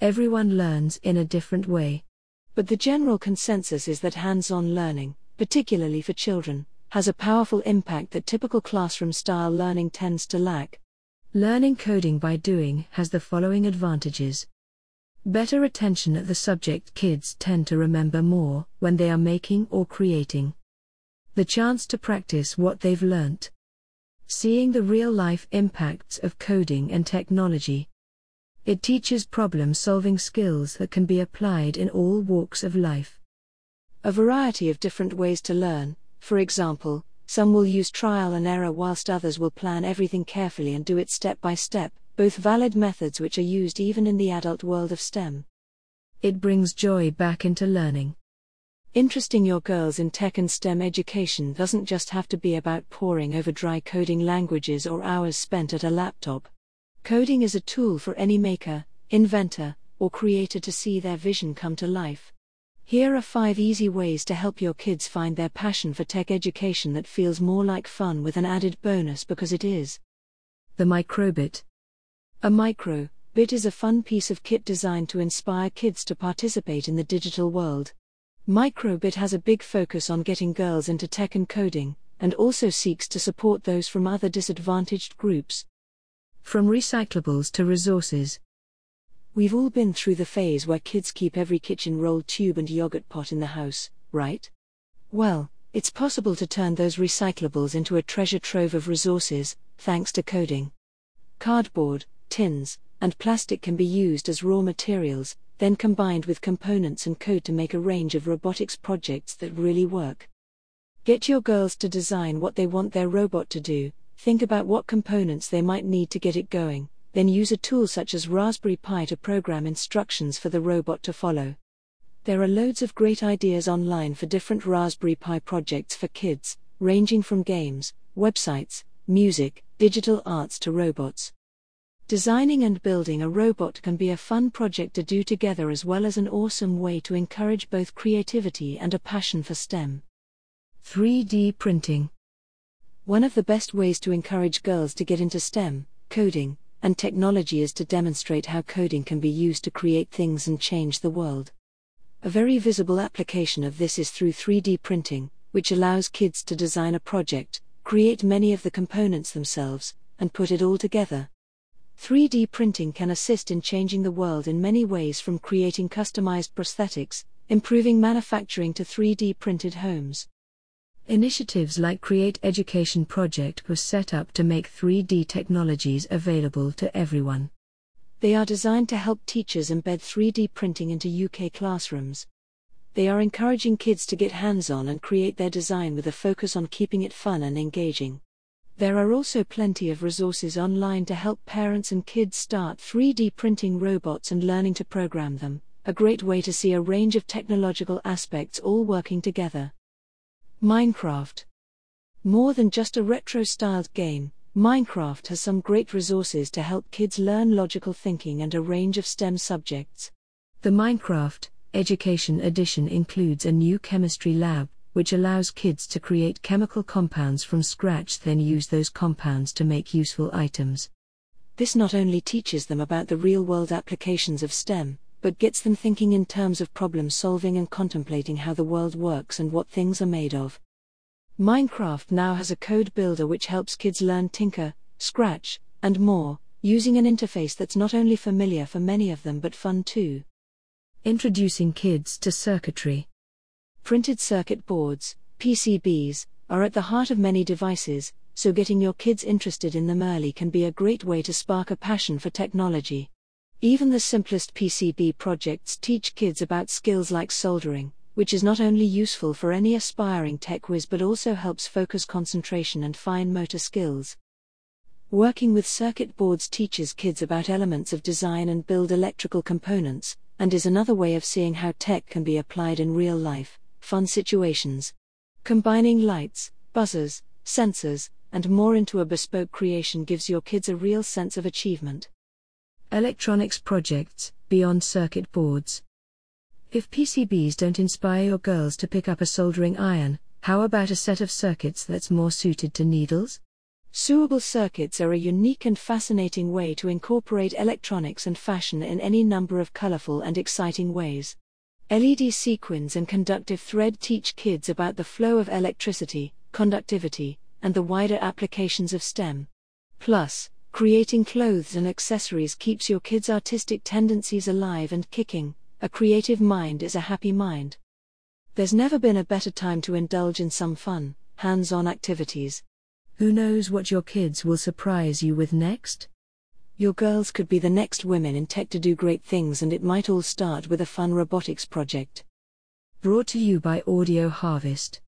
Everyone learns in a different way. But the general consensus is that hands on learning, particularly for children, has a powerful impact that typical classroom style learning tends to lack. Learning coding by doing has the following advantages. Better attention at the subject kids tend to remember more when they are making or creating. The chance to practice what they've learnt. Seeing the real life impacts of coding and technology. It teaches problem solving skills that can be applied in all walks of life. A variety of different ways to learn, for example, some will use trial and error whilst others will plan everything carefully and do it step by step, both valid methods which are used even in the adult world of STEM. It brings joy back into learning. Interesting your girls in tech and STEM education doesn't just have to be about poring over dry coding languages or hours spent at a laptop. Coding is a tool for any maker, inventor, or creator to see their vision come to life. Here are five easy ways to help your kids find their passion for tech education that feels more like fun with an added bonus because it is. The microbit. A micro bit is a fun piece of kit designed to inspire kids to participate in the digital world. Microbit has a big focus on getting girls into tech and coding, and also seeks to support those from other disadvantaged groups. From recyclables to resources. We've all been through the phase where kids keep every kitchen roll tube and yogurt pot in the house, right? Well, it's possible to turn those recyclables into a treasure trove of resources, thanks to coding. Cardboard, tins, and plastic can be used as raw materials, then combined with components and code to make a range of robotics projects that really work. Get your girls to design what they want their robot to do, Think about what components they might need to get it going, then use a tool such as Raspberry Pi to program instructions for the robot to follow. There are loads of great ideas online for different Raspberry Pi projects for kids, ranging from games, websites, music, digital arts to robots. Designing and building a robot can be a fun project to do together as well as an awesome way to encourage both creativity and a passion for STEM. 3D printing. One of the best ways to encourage girls to get into STEM, coding, and technology is to demonstrate how coding can be used to create things and change the world. A very visible application of this is through 3D printing, which allows kids to design a project, create many of the components themselves, and put it all together. 3D printing can assist in changing the world in many ways from creating customized prosthetics, improving manufacturing to 3D printed homes. Initiatives like Create Education Project was set up to make 3D technologies available to everyone. They are designed to help teachers embed 3D printing into UK classrooms. They are encouraging kids to get hands on and create their design with a focus on keeping it fun and engaging. There are also plenty of resources online to help parents and kids start 3D printing robots and learning to program them, a great way to see a range of technological aspects all working together. Minecraft. More than just a retro styled game, Minecraft has some great resources to help kids learn logical thinking and a range of STEM subjects. The Minecraft Education Edition includes a new chemistry lab, which allows kids to create chemical compounds from scratch, then use those compounds to make useful items. This not only teaches them about the real world applications of STEM, but gets them thinking in terms of problem solving and contemplating how the world works and what things are made of. Minecraft now has a code builder which helps kids learn Tynker, Scratch, and more, using an interface that's not only familiar for many of them but fun too. Introducing kids to circuitry. Printed circuit boards, PCBs, are at the heart of many devices, so getting your kids interested in them early can be a great way to spark a passion for technology. Even the simplest PCB projects teach kids about skills like soldering, which is not only useful for any aspiring tech whiz but also helps focus concentration and fine motor skills. Working with circuit boards teaches kids about elements of design and build electrical components, and is another way of seeing how tech can be applied in real life, fun situations. Combining lights, buzzers, sensors, and more into a bespoke creation gives your kids a real sense of achievement. Electronics projects, beyond circuit boards. If PCBs don't inspire your girls to pick up a soldering iron, how about a set of circuits that's more suited to needles? Sewable circuits are a unique and fascinating way to incorporate electronics and fashion in any number of colorful and exciting ways. LED sequins and conductive thread teach kids about the flow of electricity, conductivity, and the wider applications of STEM. Plus, creating clothes and accessories keeps your kids' artistic tendencies alive and kicking. A creative mind is a happy mind. There's never been a better time to indulge in some fun, hands on activities. Who knows what your kids will surprise you with next? Your girls could be the next women in tech to do great things, and it might all start with a fun robotics project. Brought to you by Audio Harvest.